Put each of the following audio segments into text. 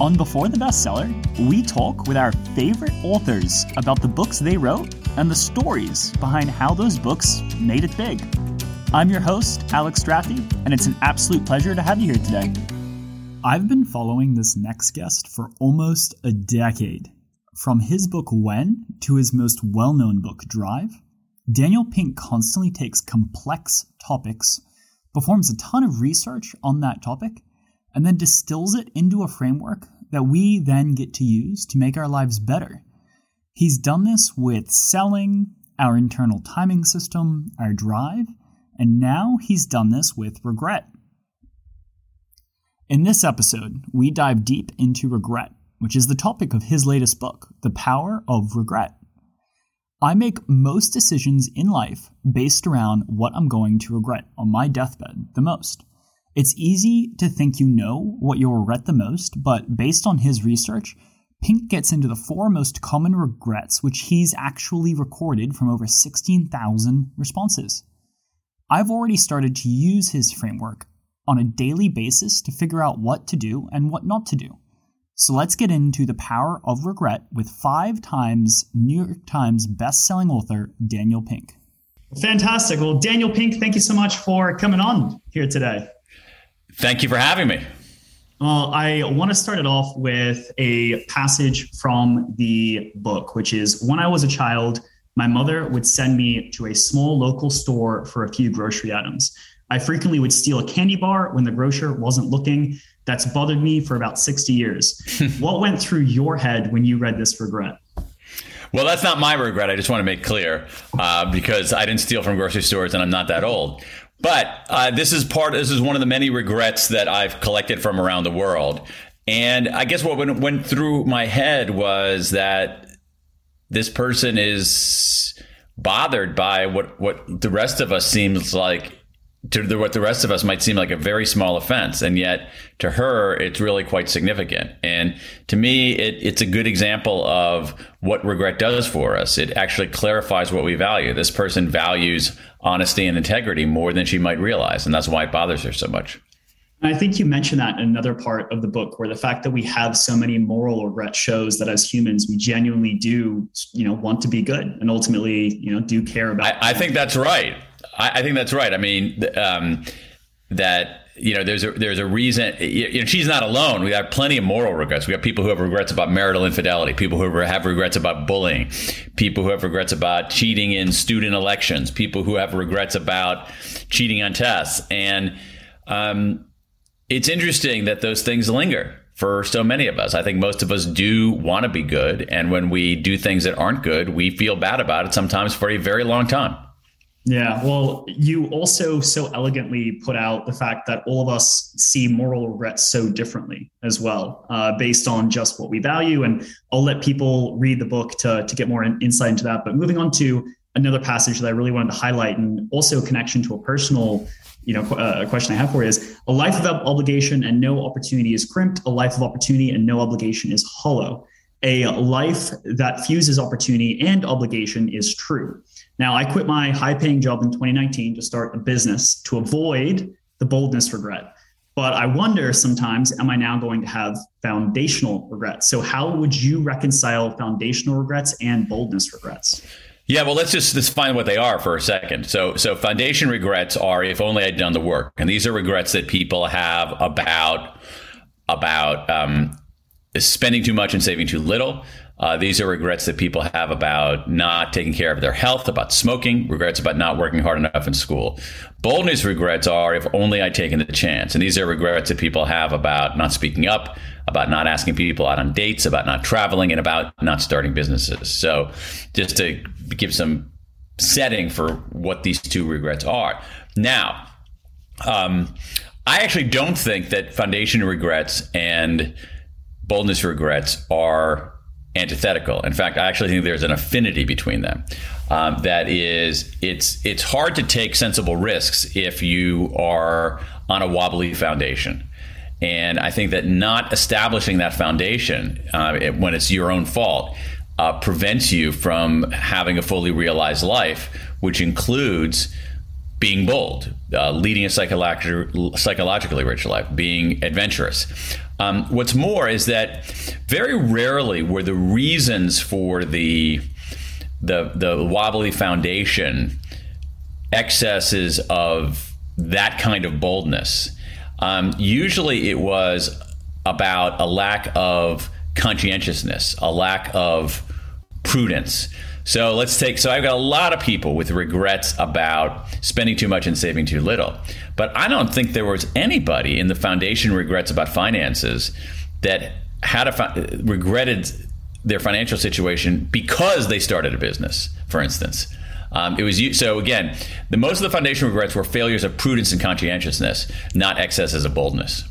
On Before the Bestseller, we talk with our favorite authors about the books they wrote and the stories behind how those books made it big. I'm your host, Alex Strathdee, and it's an absolute pleasure to have you here today. I've been following this next guest for almost a decade. From his book When to his most well known book Drive, Daniel Pink constantly takes complex topics, performs a ton of research on that topic, and then distills it into a framework that we then get to use to make our lives better. He's done this with selling, our internal timing system, our drive, and now he's done this with regret. In this episode, we dive deep into regret, which is the topic of his latest book, The Power of Regret. I make most decisions in life based around what I'm going to regret on my deathbed the most. It's easy to think you know what you'll regret the most, but based on his research, Pink gets into the four most common regrets, which he's actually recorded from over 16,000 responses. I've already started to use his framework on a daily basis to figure out what to do and what not to do. So let's get into the power of regret with five times New York Times best-selling author Daniel Pink. Fantastic. Well, Daniel Pink, thank you so much for coming on here today. Thank you for having me. Well, I want to start it off with a passage from the book, which is when I was a child, my mother would send me to a small local store for a few grocery items. I frequently would steal a candy bar when the grocer wasn't looking. That's bothered me for about 60 years. what went through your head when you read this regret? Well, that's not my regret. I just want to make clear uh, because I didn't steal from grocery stores and I'm not that old. But uh, this is part. This is one of the many regrets that I've collected from around the world. And I guess what went, went through my head was that this person is bothered by what what the rest of us seems like to the, what the rest of us might seem like a very small offense, and yet to her, it's really quite significant. And to me, it, it's a good example of what regret does for us. It actually clarifies what we value. This person values honesty and integrity more than she might realize, and that's why it bothers her so much. I think you mentioned that in another part of the book, where the fact that we have so many moral regret shows that as humans we genuinely do, you know, want to be good and ultimately, you know, do care about. I, I think that's right. I, I think that's right. I mean, um, that you know, there's a there's a reason. You know, she's not alone. We have plenty of moral regrets. We have people who have regrets about marital infidelity, people who have regrets about bullying, people who have regrets about cheating in student elections, people who have regrets about cheating on tests, and um, it's interesting that those things linger for so many of us. I think most of us do want to be good, and when we do things that aren't good, we feel bad about it sometimes for a very long time. Yeah, well, you also so elegantly put out the fact that all of us see moral regrets so differently as well, uh, based on just what we value. And I'll let people read the book to, to get more in, insight into that. But moving on to another passage that I really wanted to highlight, and also a connection to a personal, you know, uh, question I have for you is: a life of obligation and no opportunity is crimped. A life of opportunity and no obligation is hollow. A life that fuses opportunity and obligation is true. Now, I quit my high paying job in 2019 to start a business to avoid the boldness regret. But I wonder sometimes, am I now going to have foundational regrets? So, how would you reconcile foundational regrets and boldness regrets? Yeah, well, let's just let's find what they are for a second. So, so foundation regrets are if only I'd done the work, and these are regrets that people have about about um, spending too much and saving too little, uh, these are regrets that people have about not taking care of their health, about smoking, regrets about not working hard enough in school. Boldness regrets are if only I'd taken the chance. And these are regrets that people have about not speaking up, about not asking people out on dates, about not traveling, and about not starting businesses. So, just to give some setting for what these two regrets are. Now, um, I actually don't think that foundation regrets and boldness regrets are antithetical. In fact, I actually think there's an affinity between them. Um, that is, it's it's hard to take sensible risks if you are on a wobbly foundation. And I think that not establishing that foundation uh, when it's your own fault uh, prevents you from having a fully realized life, which includes being bold, uh, leading a psychologically rich life, being adventurous. Um, what's more is that very rarely were the reasons for the the the wobbly foundation excesses of that kind of boldness. Um, usually, it was about a lack of conscientiousness, a lack of prudence. So let's take. So I've got a lot of people with regrets about spending too much and saving too little. But I don't think there was anybody in the foundation regrets about finances that had a regretted their financial situation because they started a business, for instance. Um, it was so again, the most of the foundation regrets were failures of prudence and conscientiousness, not excesses of boldness.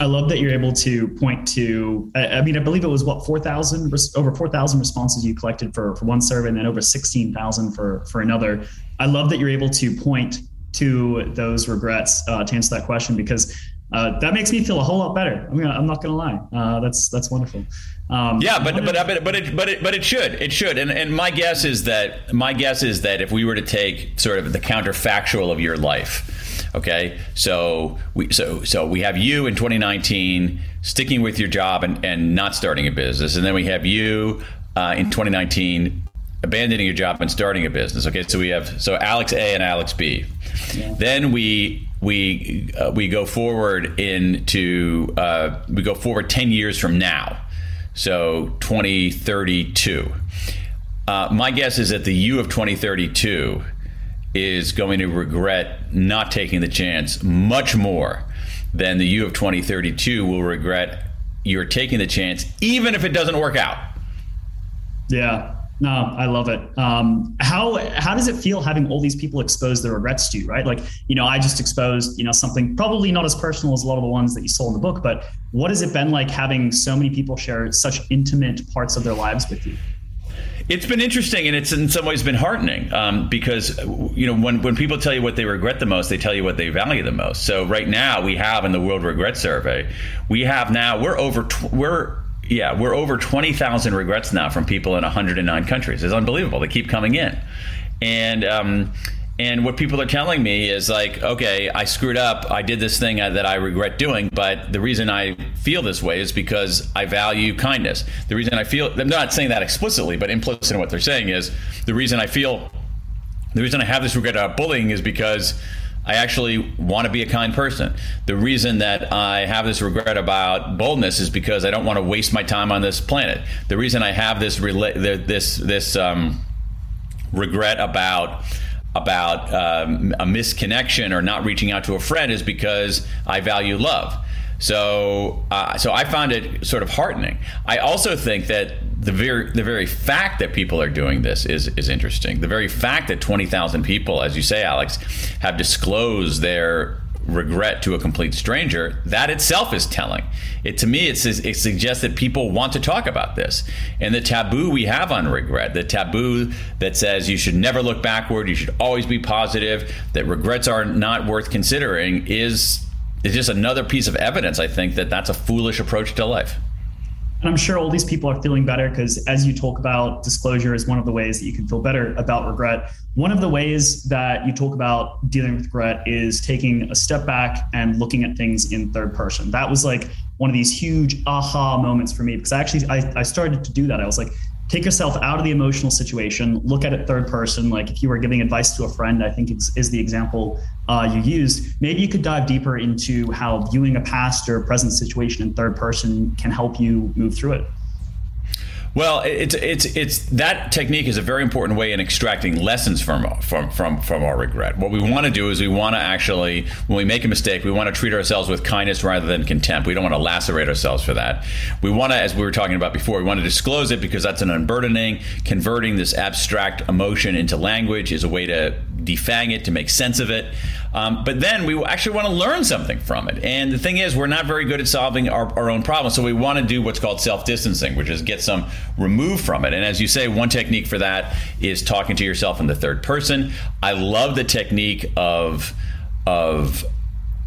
I love that you're able to point to. I, I mean, I believe it was what four thousand over four thousand responses you collected for for one survey, and then over sixteen thousand for for another. I love that you're able to point to those regrets uh, to answer that question because uh, that makes me feel a whole lot better. I mean, I'm not going to lie. Uh, that's that's wonderful. Um, yeah, but but but but it but it but it should it should. And and my guess is that my guess is that if we were to take sort of the counterfactual of your life, okay, so we so so we have you in 2019 sticking with your job and and not starting a business, and then we have you uh, in 2019 abandoning your job and starting a business. Okay, so we have so Alex A and Alex B. Yeah. Then we we uh, we go forward into uh, we go forward 10 years from now. So 2032 uh, my guess is that the you of 2032 is going to regret not taking the chance much more than the you of 2032 will regret you're taking the chance even if it doesn't work out. Yeah no, I love it. Um, how how does it feel having all these people expose their regrets to you, right? Like, you know, I just exposed, you know, something probably not as personal as a lot of the ones that you saw in the book, but what has it been like having so many people share such intimate parts of their lives with you? It's been interesting, and it's in some ways been heartening um, because you know when when people tell you what they regret the most, they tell you what they value the most. So right now, we have in the World Regret Survey, we have now we're over tw- we're yeah, we're over 20,000 regrets now from people in 109 countries. It's unbelievable. They keep coming in. And, um, and what people are telling me is like, okay, I screwed up. I did this thing that I regret doing, but the reason I feel this way is because I value kindness. The reason I feel, I'm not saying that explicitly, but implicit in what they're saying is the reason I feel, the reason I have this regret about bullying is because I actually want to be a kind person. The reason that I have this regret about boldness is because I don't want to waste my time on this planet. The reason I have this rela- this this um, regret about about um, a misconnection or not reaching out to a friend is because I value love. So, uh, so I found it sort of heartening. I also think that the very the very fact that people are doing this is is interesting. The very fact that twenty thousand people, as you say, Alex, have disclosed their regret to a complete stranger, that itself is telling. It to me, it, says, it suggests that people want to talk about this, and the taboo we have on regret, the taboo that says you should never look backward, you should always be positive, that regrets are not worth considering, is is just another piece of evidence, I think, that that's a foolish approach to life. And I'm sure all these people are feeling better because, as you talk about, disclosure is one of the ways that you can feel better about regret. One of the ways that you talk about dealing with regret is taking a step back and looking at things in third person. That was like one of these huge aha moments for me because I actually I, I started to do that. I was like, take yourself out of the emotional situation, look at it third person. Like if you were giving advice to a friend, I think is the example uh, you used. Maybe you could dive deeper into how viewing a past or present situation in third person can help you move through it. Well, it's it's it's that technique is a very important way in extracting lessons from from from from our regret. What we want to do is we want to actually, when we make a mistake, we want to treat ourselves with kindness rather than contempt. We don't want to lacerate ourselves for that. We want to, as we were talking about before, we want to disclose it because that's an unburdening. Converting this abstract emotion into language is a way to defang it to make sense of it. Um, but then we actually want to learn something from it. And the thing is, we're not very good at solving our, our own problems. So we want to do what's called self distancing, which is get some remove from it. And as you say, one technique for that is talking to yourself in the third person. I love the technique of of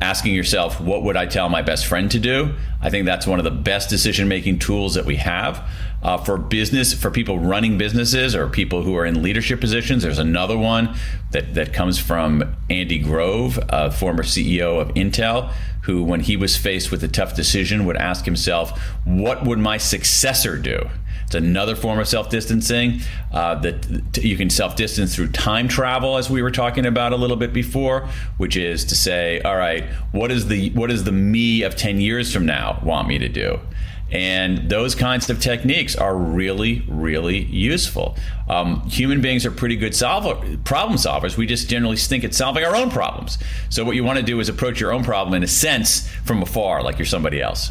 asking yourself, what would I tell my best friend to do? I think that's one of the best decision making tools that we have. Uh, for business, for people running businesses or people who are in leadership positions, there's another one that, that comes from Andy Grove, uh, former CEO of Intel, who, when he was faced with a tough decision, would ask himself, What would my successor do? It's another form of self distancing uh, that you can self distance through time travel, as we were talking about a little bit before, which is to say, all right, what is the what does the me of ten years from now want me to do? And those kinds of techniques are really, really useful. Um, human beings are pretty good solver, problem solvers. We just generally stink at solving our own problems. So, what you want to do is approach your own problem in a sense from afar, like you're somebody else.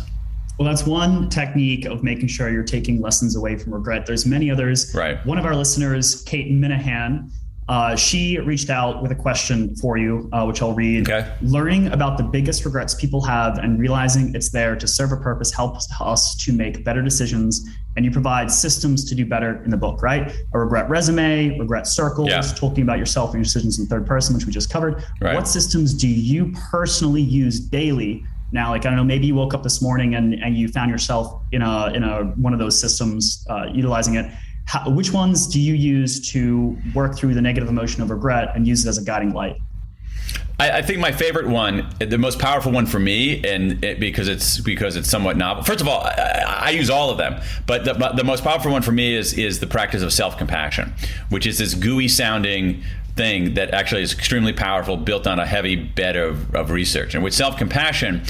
Well, that's one technique of making sure you're taking lessons away from regret. There's many others. Right. One of our listeners, Kate Minahan, uh, she reached out with a question for you, uh, which I'll read. Okay. Learning about the biggest regrets people have and realizing it's there to serve a purpose helps us to make better decisions. And you provide systems to do better in the book, right? A regret resume, regret circles, yeah. talking about yourself and your decisions in third person, which we just covered. Right. What systems do you personally use daily now like i don't know maybe you woke up this morning and, and you found yourself in a in a one of those systems uh, utilizing it How, which ones do you use to work through the negative emotion of regret and use it as a guiding light I, think my favorite one, the most powerful one for me, and it, because it's because it's somewhat novel. First of all, I, I use all of them, but the, the most powerful one for me is is the practice of self compassion, which is this gooey sounding thing that actually is extremely powerful, built on a heavy bed of, of research. And with self compassion,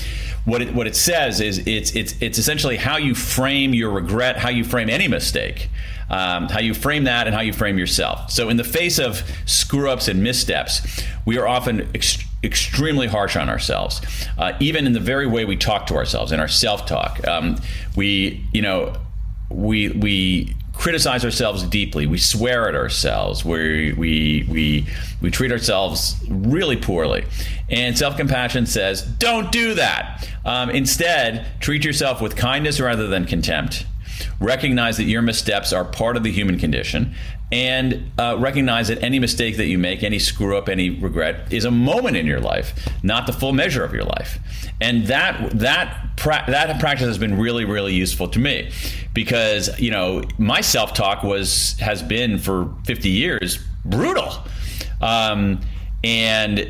what it, what it says is it's, it's, it's essentially how you frame your regret, how you frame any mistake, um, how you frame that, and how you frame yourself. So, in the face of screw ups and missteps, we are often ex- extremely harsh on ourselves, uh, even in the very way we talk to ourselves, in our self talk. Um, we, you know, we, we criticize ourselves deeply. We swear at ourselves. We we we we treat ourselves really poorly. And self compassion says, don't do that. Um, instead, treat yourself with kindness rather than contempt. Recognize that your missteps are part of the human condition, and uh, recognize that any mistake that you make, any screw up, any regret, is a moment in your life, not the full measure of your life. And that that pra- that practice has been really, really useful to me because you know my self talk was has been for 50 years brutal, um, and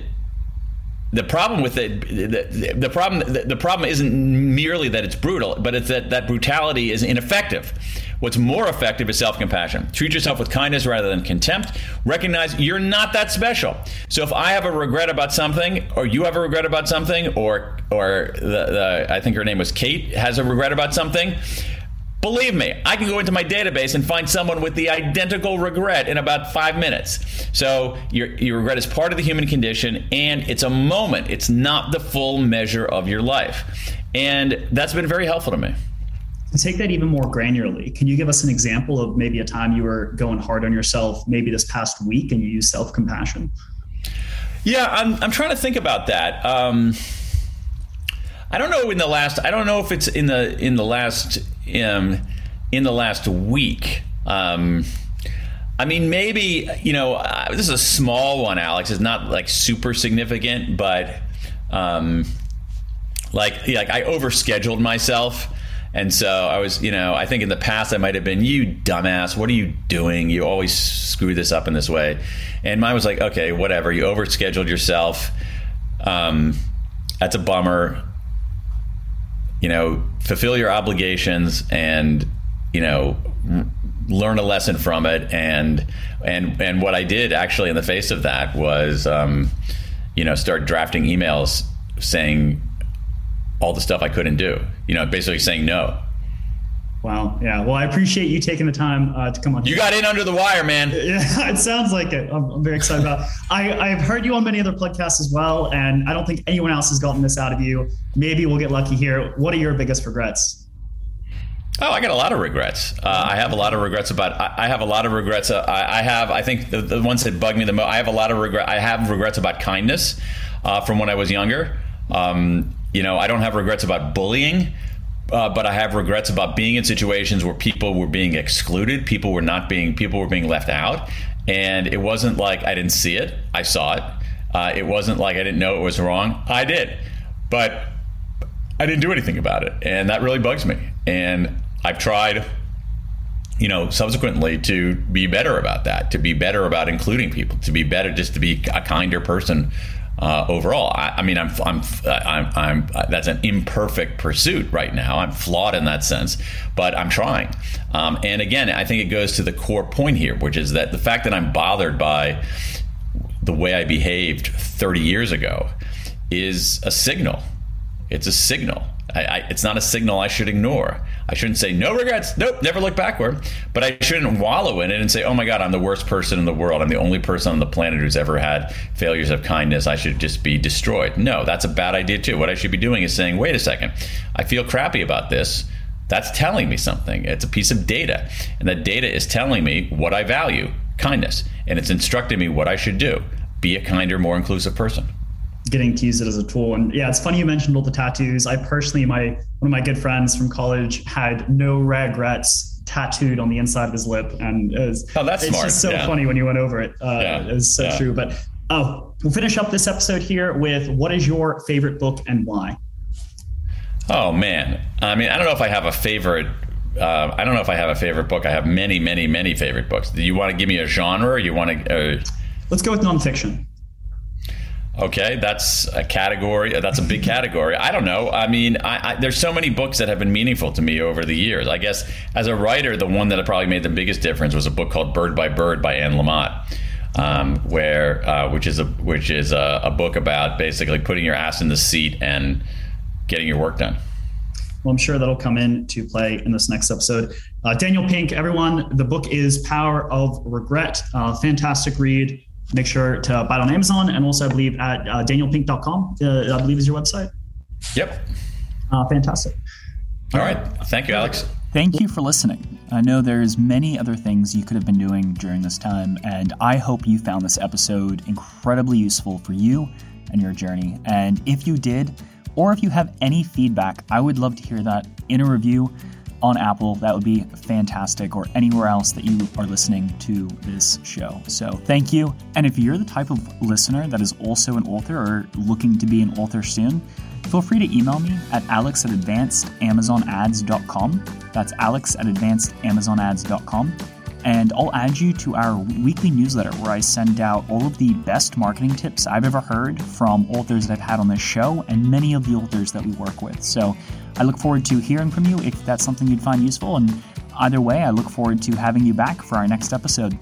the problem with it the, the problem the, the, problem isn't merely that it's brutal but it's that that brutality is ineffective. What's more effective is self-compassion. Treat yourself with kindness rather than contempt. Recognize you're not that special. So if i have a regret about something or you have a regret about something or or the, the i think her name was kate has a regret about something Believe me, I can go into my database and find someone with the identical regret in about five minutes. So your, your regret is part of the human condition and it's a moment. It's not the full measure of your life. And that's been very helpful to me. To take that even more granularly, can you give us an example of maybe a time you were going hard on yourself, maybe this past week, and you used self compassion? Yeah, I'm, I'm trying to think about that. Um, I don't know in the last. I don't know if it's in the in the last um, in the last week. Um, I mean, maybe you know uh, this is a small one, Alex. It's not like super significant, but um, like like I overscheduled myself. And so I was, you know, I think in the past I might have been, you dumbass, what are you doing? You always screw this up in this way. And mine was like, okay, whatever. You overscheduled yourself. Um, that's a bummer you know, fulfill your obligations and, you know, learn a lesson from it. And, and, and what I did actually in the face of that was, um, you know, start drafting emails saying all the stuff I couldn't do, you know, basically saying no. Wow. Yeah. Well, I appreciate you taking the time uh, to come on. You got in under the wire, man. Yeah, it sounds like it. I'm, I'm very excited about. It. I I've heard you on many other podcasts as well, and I don't think anyone else has gotten this out of you. Maybe we'll get lucky here. What are your biggest regrets? Oh, I got a lot of regrets. Uh, I have a lot of regrets about. I, I have a lot of regrets. Uh, I, I, have. I think the, the, ones that bug me the most. I have a lot of regret. I have regrets about kindness uh, from when I was younger. Um, you know, I don't have regrets about bullying. Uh, but I have regrets about being in situations where people were being excluded, people were not being, people were being left out, and it wasn't like I didn't see it; I saw it. Uh, it wasn't like I didn't know it was wrong; I did, but I didn't do anything about it, and that really bugs me. And I've tried, you know, subsequently to be better about that, to be better about including people, to be better, just to be a kinder person uh, overall. I, I, mean, I'm, I'm, I'm, I'm, that's an imperfect pursuit right now. I'm flawed in that sense, but I'm trying. Um, and again, I think it goes to the core point here, which is that the fact that I'm bothered by the way I behaved 30 years ago is a signal. It's a signal. I, I, it's not a signal I should ignore. I shouldn't say no regrets. Nope, never look backward. But I shouldn't wallow in it and say, "Oh my God, I'm the worst person in the world. I'm the only person on the planet who's ever had failures of kindness. I should just be destroyed." No, that's a bad idea too. What I should be doing is saying, "Wait a second, I feel crappy about this." That's telling me something. It's a piece of data, and that data is telling me what I value, kindness, and it's instructing me what I should do. Be a kinder, more inclusive person getting to use it as a tool. And yeah, it's funny you mentioned all the tattoos. I personally, my one of my good friends from college had no regrets tattooed on the inside of his lip, and it was, oh, that's it's smart. just so yeah. funny when you went over it. Uh, yeah. It was so yeah. true. But oh, we'll finish up this episode here with what is your favorite book and why? Oh man, I mean, I don't know if I have a favorite uh, I don't know if I have a favorite book. I have many, many, many favorite books. Do you want to give me a genre? Or you want to? Uh... Let's go with nonfiction. Okay, that's a category. That's a big category. I don't know. I mean, I, I, there's so many books that have been meaningful to me over the years. I guess as a writer, the one that probably made the biggest difference was a book called Bird by Bird by Anne Lamott, um, where uh, which is a which is a, a book about basically putting your ass in the seat and getting your work done. Well, I'm sure that'll come in to play in this next episode. Uh, Daniel Pink, everyone, the book is Power of Regret. Uh, fantastic read make sure to buy it on Amazon and also I believe at uh, danielpink.com, uh, I believe is your website. Yep. Uh, fantastic. All right. Thank you, Alex. Thank you for listening. I know there's many other things you could have been doing during this time, and I hope you found this episode incredibly useful for you and your journey. And if you did, or if you have any feedback, I would love to hear that in a review on Apple, that would be fantastic, or anywhere else that you are listening to this show. So thank you. And if you're the type of listener that is also an author or looking to be an author soon, feel free to email me at alex at advancedamazonads.com. That's alex at advancedamazonads.com. And I'll add you to our weekly newsletter where I send out all of the best marketing tips I've ever heard from authors that I've had on this show and many of the authors that we work with. So I look forward to hearing from you if that's something you'd find useful. And either way, I look forward to having you back for our next episode.